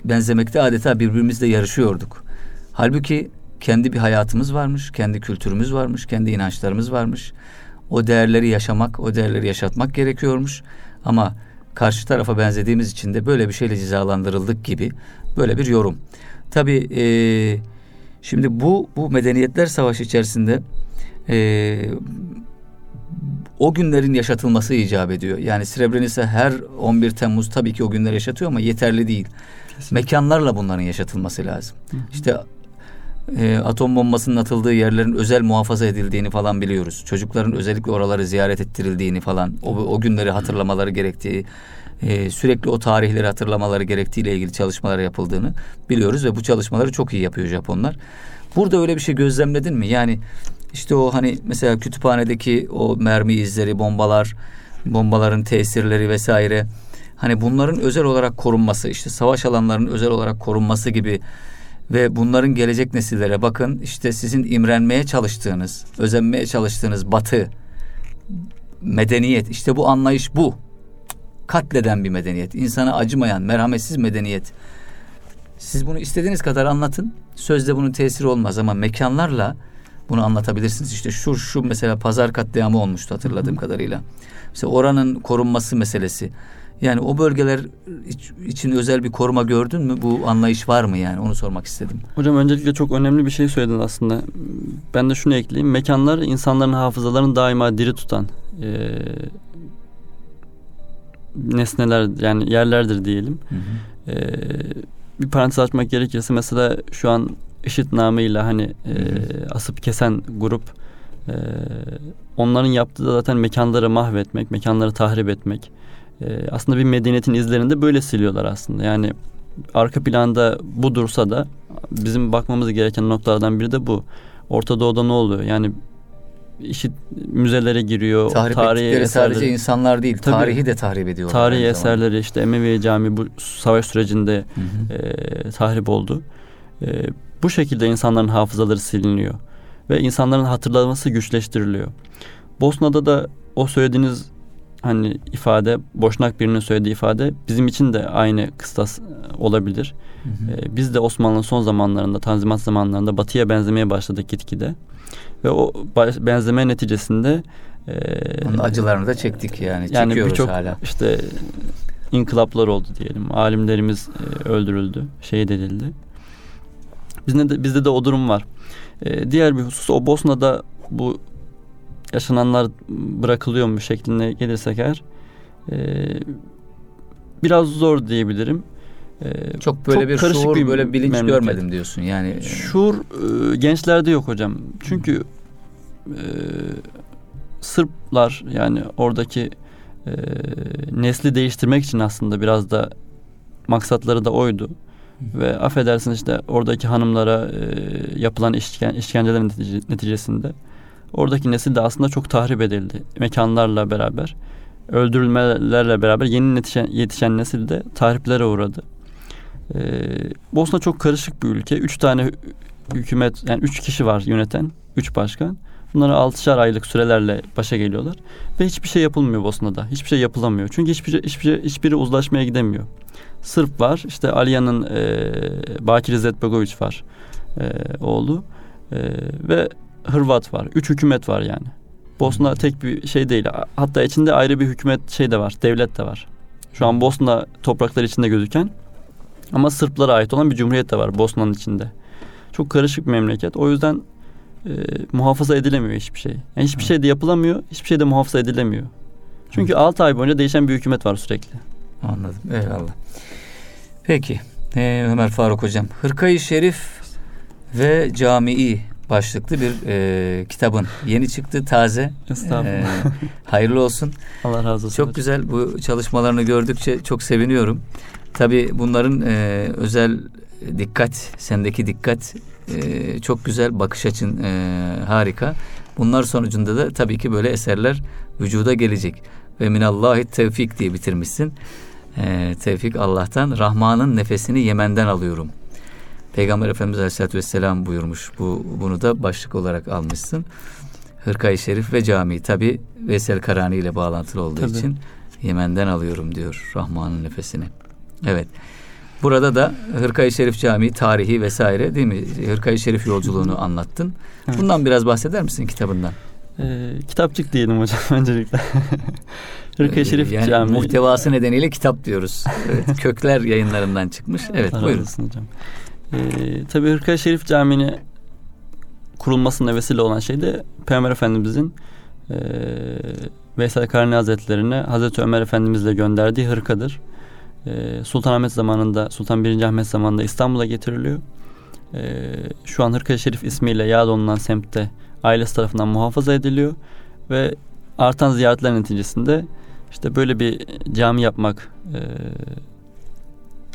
benzemekte adeta birbirimizle yarışıyorduk. Halbuki kendi bir hayatımız varmış, kendi kültürümüz varmış, kendi inançlarımız varmış o değerleri yaşamak, o değerleri yaşatmak gerekiyormuş. Ama karşı tarafa benzediğimiz için de böyle bir şeyle cezalandırıldık gibi böyle bir yorum. Tabii e, şimdi bu bu medeniyetler savaşı içerisinde e, o günlerin yaşatılması icap ediyor. Yani Srebrenica her 11 Temmuz tabii ki o günler yaşatıyor ama yeterli değil. Kesinlikle. Mekanlarla bunların yaşatılması lazım. Hı hı. İşte e, atom bombasının atıldığı yerlerin özel muhafaza edildiğini falan biliyoruz. Çocukların özellikle oraları ziyaret ettirildiğini falan, o, o günleri hatırlamaları gerektiği, e, sürekli o tarihleri hatırlamaları gerektiğiyle ilgili çalışmalar yapıldığını biliyoruz ve bu çalışmaları çok iyi yapıyor Japonlar. Burada öyle bir şey gözlemledin mi? Yani işte o hani mesela kütüphanedeki o mermi izleri, bombalar, bombaların tesirleri vesaire. Hani bunların özel olarak korunması, işte savaş alanlarının özel olarak korunması gibi ve bunların gelecek nesillere bakın işte sizin imrenmeye çalıştığınız, özenmeye çalıştığınız batı medeniyet işte bu anlayış bu. Katleden bir medeniyet, insana acımayan, merhametsiz medeniyet. Siz bunu istediğiniz kadar anlatın. Sözde bunun tesiri olmaz ama mekanlarla bunu anlatabilirsiniz. İşte şu şu mesela pazar katliamı olmuştu hatırladığım kadarıyla. Mesela oranın korunması meselesi. Yani o bölgeler için özel bir koruma gördün mü? Bu anlayış var mı yani? Onu sormak istedim. Hocam öncelikle çok önemli bir şey söyledin aslında. Ben de şunu ekleyeyim. Mekanlar insanların hafızalarını daima diri tutan e, nesneler yani yerlerdir diyelim. Hı hı. E, bir parantez açmak gerekirse mesela şu an IŞİD namıyla hani e, asıp kesen grup e, onların yaptığı zaten mekanları mahvetmek, mekanları tahrip etmek e, aslında bir medeniyetin izlerini de böyle siliyorlar aslında. Yani arka planda bu dursa da bizim bakmamız gereken noktalardan biri de bu. Orta Doğu'da ne oluyor? Yani işi müzelere giriyor. Tahrip tarihi eserleri, sadece insanlar değil, tabii, tarihi de tahrip ediyorlar. Tarihi eserleri zamanda. işte Emevi Camii bu savaş sürecinde hı hı. E, tahrip oldu. E, bu şekilde insanların hafızaları siliniyor ve insanların hatırlaması güçleştiriliyor. Bosna'da da o söylediğiniz hani ifade Boşnak birinin söylediği ifade bizim için de aynı kıstas e, olabilir. Hı hı. Ee, biz de Osmanlı'nın son zamanlarında Tanzimat zamanlarında Batı'ya benzemeye başladık gitgide. Ve o benzeme neticesinde e, Onun acılarını da çektik yani. Yani birçok işte inkılaplar oldu diyelim. Alimlerimiz e, öldürüldü, şehit edildi. Bizde de, bizde de o durum var. E, diğer bir husus o Bosna'da bu yaşananlar bırakılıyor mu şeklinde gelirsek eğer e, biraz zor diyebilirim. E, çok böyle çok bir karışık şuur, bir böyle bilinç memleket. görmedim diyorsun. Yani e, şuur e, gençlerde yok hocam. Çünkü e, Sırplar yani oradaki e, nesli değiştirmek için aslında biraz da maksatları da oydu. Ve affedersin işte oradaki hanımlara e, yapılan işken, işkencelerin netice, neticesinde oradaki nesil de aslında çok tahrip edildi. Mekanlarla beraber, öldürülmelerle beraber yeni yetişen, yetişen nesil de tahriplere uğradı. E, Bosna çok karışık bir ülke. Üç tane hükümet, yani üç kişi var yöneten, üç başkan. Bunlara altışar aylık sürelerle başa geliyorlar. Ve hiçbir şey yapılmıyor Bosna'da. Hiçbir şey yapılamıyor. Çünkü hiçbir, hiçbir, hiçbiri uzlaşmaya gidemiyor. Sırp var. İşte Aliya'nın e, Bakir Izetbegoviç var. E, oğlu. E, ve Hırvat var. Üç hükümet var yani. Bosna tek bir şey değil. Hatta içinde ayrı bir hükümet şey de var. Devlet de var. Şu an Bosna toprakları içinde gözüken ama Sırplara ait olan bir cumhuriyet de var Bosna'nın içinde. Çok karışık bir memleket. O yüzden e, muhafaza edilemiyor hiçbir şey. Yani hiçbir şey de yapılamıyor, hiçbir şey de muhafaza edilemiyor. Çünkü 6 ay boyunca değişen bir hükümet var sürekli. Anladım. Eyvallah. Peki. Ee, Ömer Faruk Hocam. Hırkayı Şerif ve Camii başlıklı bir e, kitabın yeni çıktı taze. Estağfurullah. E, hayırlı olsun. *laughs* Allah razı olsun. Çok hocam. güzel bu çalışmalarını gördükçe çok seviniyorum. Tabi bunların e, özel dikkat, sendeki dikkat e, çok güzel, bakış açın e, harika. Bunlar sonucunda da tabii ki böyle eserler vücuda gelecek. Ve minallahi tevfik diye bitirmişsin. E, tevfik Allah'tan. Rahman'ın nefesini Yemen'den alıyorum. Peygamber Efendimiz Aleyhisselatü Vesselam buyurmuş. Bu, bunu da başlık olarak almışsın. Hırkayı Şerif ve Cami. Tabi Veysel Karani ile bağlantılı olduğu tabii. için Yemen'den alıyorum diyor Rahman'ın nefesini. Evet. Burada da Hırkayı Şerif Camii tarihi vesaire değil mi? Hırkayı Şerif yolculuğunu anlattın. Bundan biraz bahseder misin kitabından? Ee, kitapçık diyelim hocam *laughs* öncelikle. Hırkayı Şerif yani Camii. Muhtevası nedeniyle kitap diyoruz. Evet, *laughs* kökler yayınlarından çıkmış. Evet Allah buyurun. hocam. Ee, tabii Hırkayı Şerif Camii'ni kurulmasına vesile olan şey de Peygamber Efendimizin e, Veysel Karni Hazretlerine Hazreti Ömer Efendimizle gönderdiği hırkadır. E, Sultanahmet zamanında, Sultan 1. Ahmet zamanında İstanbul'a getiriliyor. E, şu an Hırkaya Şerif ismiyle yad olunan semtte ailesi tarafından muhafaza ediliyor ve artan ziyaretler neticesinde işte böyle bir cami yapmak e,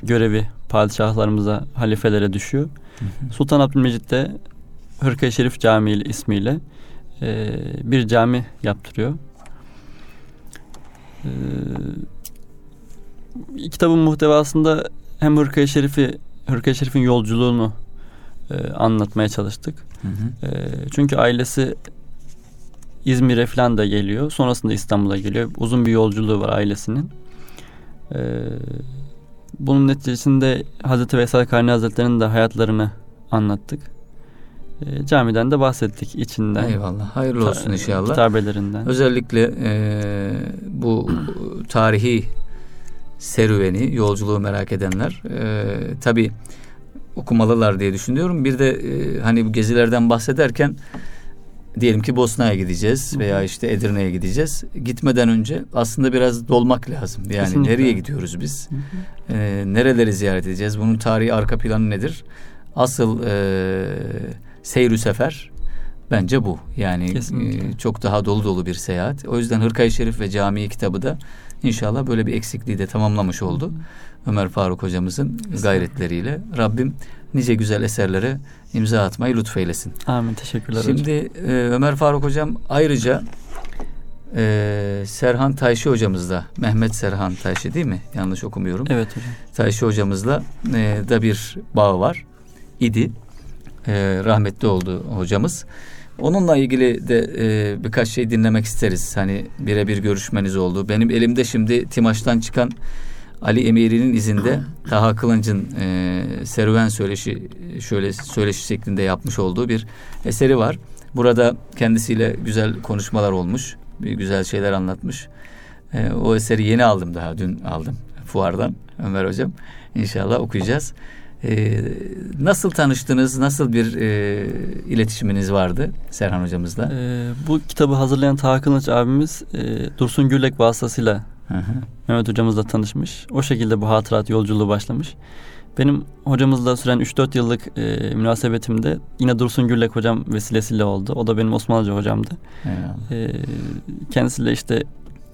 görevi padişahlarımıza, halifelere düşüyor. Hı hı. Sultan Abdülmecit de Hırkaya Şerif Camii ismiyle e, bir cami yaptırıyor. E, kitabın muhtevasında hem Hırkaya Şerif'i, Hırkaya Şerif'in yolculuğunu e, anlatmaya çalıştık. Hı hı. E, çünkü ailesi İzmir'e falan da geliyor. Sonrasında İstanbul'a geliyor. Uzun bir yolculuğu var ailesinin. E, bunun neticesinde Hazreti Veysel Karni Hazretleri'nin de hayatlarını anlattık. E, camiden de bahsettik içinden. Eyvallah. Hayırlı olsun inşallah. Kitabelerinden. Özellikle e, bu tarihi serüveni, yolculuğu merak edenler e, tabi okumalılar diye düşünüyorum. Bir de e, hani bu gezilerden bahsederken diyelim ki Bosna'ya gideceğiz veya işte Edirne'ye gideceğiz. Gitmeden önce aslında biraz dolmak lazım. Yani Kesinlikle. nereye gidiyoruz biz? E, nereleri ziyaret edeceğiz? Bunun tarihi arka planı nedir? Asıl e, seyri sefer bence bu. Yani e, çok daha dolu dolu bir seyahat. O yüzden Hırkayı Şerif ve Camii kitabı da İnşallah böyle bir eksikliği de tamamlamış oldu. Ömer Faruk hocamızın gayretleriyle. Rabbim nice güzel eserlere imza atmayı lütfeylesin. Amin. Teşekkürler Şimdi e, Ömer Faruk hocam ayrıca e, Serhan Tayşi hocamızla Mehmet Serhan Tayşi değil mi? Yanlış okumuyorum. Evet hocam. Tayşi hocamızla e, da bir bağ var. idi. E, rahmetli oldu hocamız. Onunla ilgili de e, birkaç şey dinlemek isteriz. Hani birebir görüşmeniz oldu. Benim elimde şimdi Timaş'tan çıkan Ali Emiri'nin izinde *laughs* Taha Kılınç'ın e, serüven söyleşi şöyle söyleşi şeklinde yapmış olduğu bir eseri var. Burada kendisiyle güzel konuşmalar olmuş. Bir güzel şeyler anlatmış. E, o eseri yeni aldım daha dün aldım fuardan Ömer hocam. İnşallah okuyacağız. E, nasıl tanıştınız? Nasıl bir e, iletişiminiz vardı Serhan hocamızla? E, bu kitabı hazırlayan Taha Kılıç abimiz e, Dursun Gürlek vasıtasıyla hı hı. Mehmet hocamızla tanışmış. O şekilde bu hatırat yolculuğu başlamış. Benim hocamızla süren 3-4 yıllık e, münasebetimde yine Dursun Gürlek hocam vesilesiyle oldu. O da benim Osmanlıca hocamdı. E, kendisiyle işte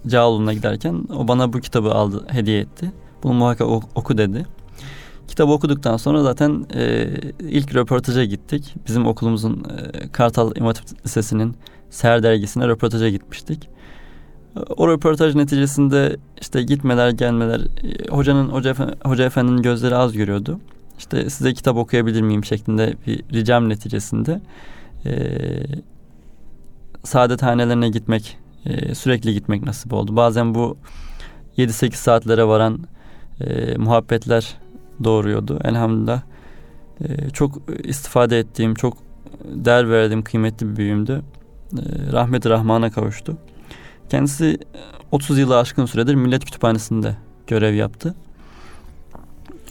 Cağaloğlu'na giderken o bana bu kitabı aldı, hediye etti. Bunu muhakkak oku dedi. Kitabı okuduktan sonra zaten e, ilk röportaja gittik. Bizim okulumuzun e, Kartal İmam Lisesi'nin Seher dergisine röportaja gitmiştik. O röportaj neticesinde işte gitmeler gelmeler e, hocanın hoca, hoca efendinin gözleri az görüyordu. İşte size kitap okuyabilir miyim şeklinde bir ricam neticesinde e, saadethanelerine gitmek e, sürekli gitmek nasip oldu. Bazen bu 7-8 saatlere varan e, muhabbetler doğuruyordu. Elhamdülillah e, çok istifade ettiğim, çok değer verdiğim kıymetli bir büyüğümdü. E, rahmet Rahman'a kavuştu. Kendisi 30 yılı aşkın süredir Millet Kütüphanesi'nde görev yaptı.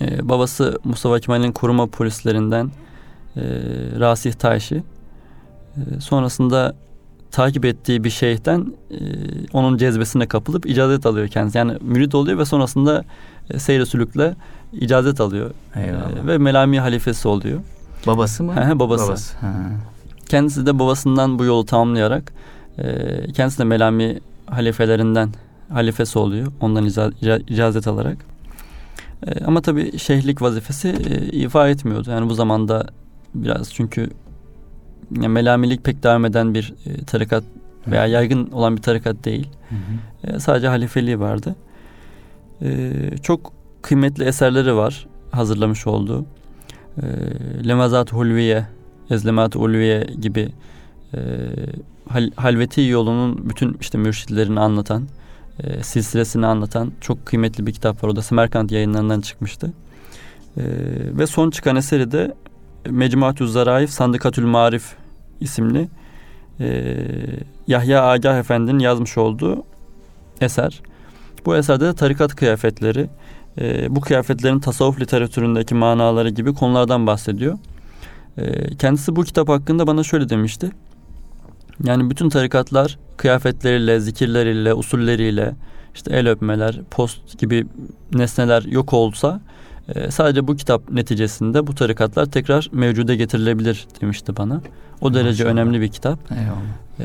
Ee, babası Mustafa Kemal'in koruma polislerinden e, Rasih Tayşi. E, sonrasında takip ettiği bir şeyhten e, onun cezbesine kapılıp icazet alıyor kendisi. Yani mürit oluyor ve sonrasında e, seyre sülükle icazet alıyor. E, ve Melami halifesi oluyor. Babası mı? He, babası. babası. Kendisi de babasından bu yolu tamamlayarak e, kendisi de Melami halifelerinden halifesi oluyor. Ondan ica, icazet alarak. E, ama tabii şeyhlik vazifesi e, ifa etmiyordu. Yani bu zamanda biraz çünkü yani melamilik pek devam eden bir e, tarikat veya yaygın olan bir tarikat değil. Hı hı. E, sadece halifeliği vardı. E, çok kıymetli eserleri var hazırlamış olduğu. E, Lemazat Hulviye, Ezlemat Ulviye gibi e, Hal, Halveti yolunun bütün işte mürşitlerini anlatan, e, silsilesini anlatan çok kıymetli bir kitap var. O da Semerkant yayınlarından çıkmıştı. E, ve son çıkan eseri de Mecmuatü Zaraif Sandıkatül Marif isimli e, Yahya Agah Efendi'nin yazmış olduğu eser. Bu eserde de tarikat kıyafetleri, e, bu kıyafetlerin tasavvuf literatüründeki manaları gibi konulardan bahsediyor. E, kendisi bu kitap hakkında bana şöyle demişti. Yani bütün tarikatlar kıyafetleriyle, zikirleriyle, usulleriyle, işte el öpmeler, post gibi nesneler yok olsa e, sadece bu kitap neticesinde bu tarikatlar tekrar mevcude getirilebilir demişti bana. O Maşallah. derece önemli bir kitap. Eyvallah. Ee,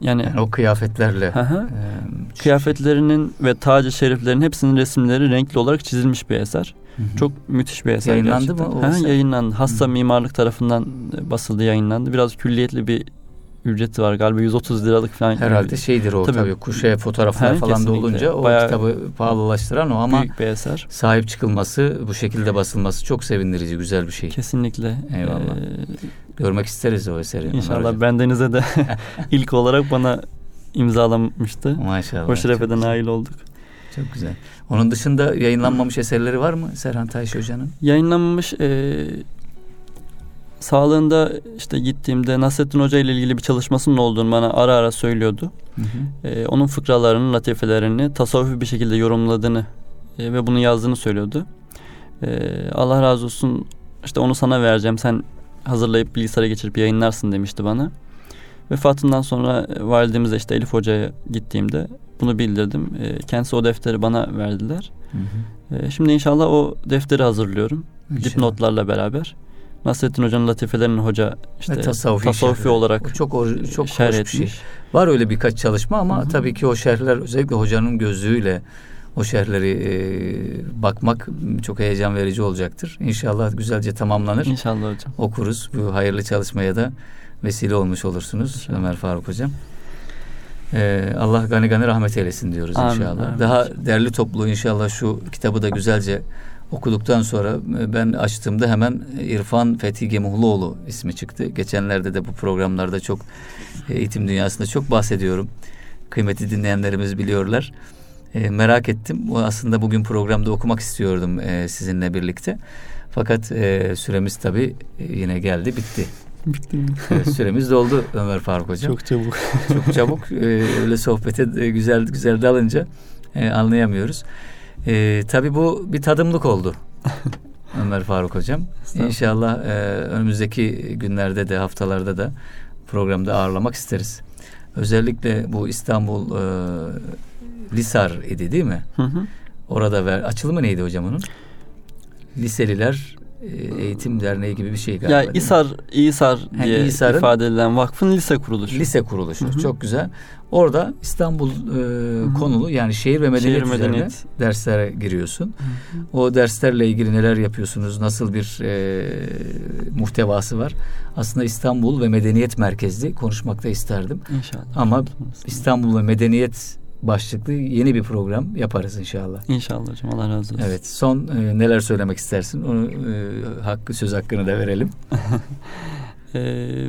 yani, yani o kıyafetlerle. Hı hı. E, kıyafetlerinin ve tacı şeriflerin hepsinin resimleri renkli olarak çizilmiş bir eser. Hı hı. Çok müthiş bir eser Yayınlandı gerçekten. mı? O ha, yayınlandı. Hassa hı. Mimarlık tarafından basıldı, yayınlandı. Biraz külliyetli bir ücreti var galiba 130 liralık falan. Herhalde şeydir o tabii, tabii kuşe fotoğraflar falan da olunca o Bayağı kitabı pahalılaştıran o ama büyük bir eser. Sahip çıkılması, bu şekilde basılması çok sevindirici, güzel bir şey. Kesinlikle. Eyvallah. Ee, Görmek isteriz o eseri. İnşallah bendenize de *laughs* ilk olarak bana imzalamıştı. Maşallah. O şerefe de nail olduk. Çok güzel. Onun dışında yayınlanmamış eserleri var mı Serhan Tayş Hoca'nın? Yayınlanmamış e, sağlığında işte gittiğimde Nasrettin Hoca ile ilgili bir çalışmasının olduğunu bana ara ara söylüyordu. Hı hı. Ee, onun fıkralarını, latifelerini tasavvufi bir şekilde yorumladığını e, ve bunu yazdığını söylüyordu. Ee, Allah razı olsun işte onu sana vereceğim sen hazırlayıp bilgisayara geçirip yayınlarsın demişti bana. Vefatından sonra e, validemize işte Elif Hoca'ya gittiğimde bunu bildirdim. E, kendisi o defteri bana verdiler. Hı hı. E, şimdi inşallah o defteri hazırlıyorum. İnşallah. Dipnotlarla beraber. Nasrettin Hoca'nın latifelerini hoca işte tasavvufi, tasavvufi olarak o çok o, çok şerh hoş bir şey. Var öyle birkaç çalışma ama Hı-hı. tabii ki o şerhler özellikle hocanın gözlüğüyle o şerhleri e, bakmak çok heyecan verici olacaktır. İnşallah güzelce tamamlanır. İnşallah hocam. Okuruz. Bu hayırlı çalışmaya da vesile olmuş olursunuz İnşallah. Ömer Faruk hocam. Ee, Allah gani gani rahmet eylesin diyoruz Amin, inşallah. Amin. Daha derli toplu inşallah şu kitabı da güzelce okuduktan sonra e, ben açtığımda hemen İrfan Fethi Gemuhluoğlu ismi çıktı. Geçenlerde de bu programlarda çok e, eğitim dünyasında çok bahsediyorum. Kıymeti dinleyenlerimiz biliyorlar. E, merak ettim. Aslında bugün programda okumak istiyordum e, sizinle birlikte. Fakat e, süremiz tabii e, yine geldi bitti. Bitti. evet, süremiz doldu Ömer Faruk Hocam. Çok çabuk. çok çabuk. E, öyle sohbete güzel güzel dalınca e, anlayamıyoruz. E, tabii bu bir tadımlık oldu. *laughs* Ömer Faruk Hocam. İnşallah e, önümüzdeki günlerde de haftalarda da programda ağırlamak isteriz. Özellikle bu İstanbul e, Lisar idi değil mi? Hı hı. Orada ver açılımı neydi hocam onun? Liseliler Eğitim Derneği gibi bir şey galiba. Ya İsar, İsar diye yani İsar'ın, ifade edilen vakfın lise kuruluşu. Lise kuruluşu. Hı hı. Çok güzel. Orada İstanbul e, konulu yani şehir ve medeniyet, şehir medeniyet. derslere giriyorsun. Hı hı. O derslerle ilgili neler yapıyorsunuz? Nasıl bir e, muhtevası var? Aslında İstanbul ve medeniyet merkezli konuşmakta isterdim. İnşallah. Ama İstanbul ve medeniyet başlıklı yeni bir program yaparız inşallah. İnşallah hocam Allah razı olsun. Evet son e, neler söylemek istersin? Onu e, hakkı söz hakkını da verelim. *laughs* e,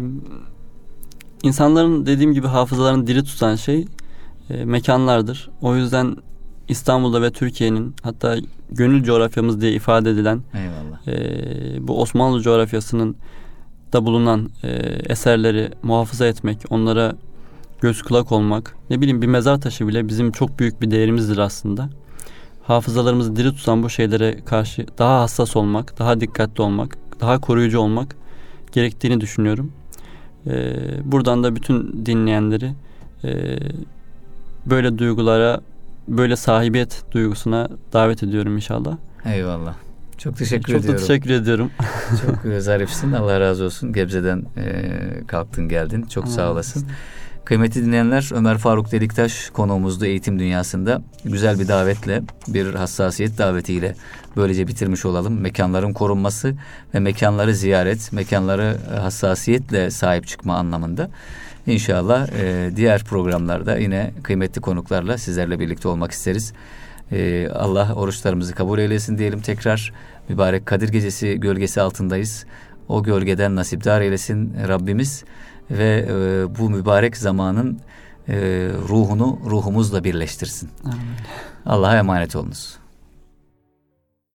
insanların dediğim gibi hafızalarını diri tutan şey e, mekanlardır. O yüzden İstanbul'da ve Türkiye'nin hatta gönül coğrafyamız diye ifade edilen Eyvallah. E, bu Osmanlı coğrafyasının da bulunan e, eserleri muhafaza etmek, onlara göz kulak olmak, ne bileyim bir mezar taşı bile bizim çok büyük bir değerimizdir aslında. Hafızalarımızı diri tutan bu şeylere karşı daha hassas olmak, daha dikkatli olmak, daha koruyucu olmak gerektiğini düşünüyorum. Ee, buradan da bütün dinleyenleri e, böyle duygulara, böyle sahibiyet duygusuna davet ediyorum inşallah. Eyvallah. Çok teşekkür Çok ediyorum. Çok teşekkür ediyorum. Çok *laughs* zarifsin. Allah razı olsun. Gebze'den e, kalktın geldin. Çok sağ olasın. Kıymetli dinleyenler Ömer Faruk Deliktaş konuğumuzdu eğitim dünyasında. Güzel bir davetle, bir hassasiyet davetiyle böylece bitirmiş olalım. Mekanların korunması ve mekanları ziyaret, mekanları hassasiyetle sahip çıkma anlamında. İnşallah e, diğer programlarda yine kıymetli konuklarla sizlerle birlikte olmak isteriz. E, Allah oruçlarımızı kabul eylesin diyelim tekrar. Mübarek Kadir Gecesi gölgesi altındayız. O gölgeden nasipdar eylesin Rabbimiz ve e, bu mübarek zamanın e, ruhunu ruhumuzla birleştirsin. Allah'a emanet olunuz.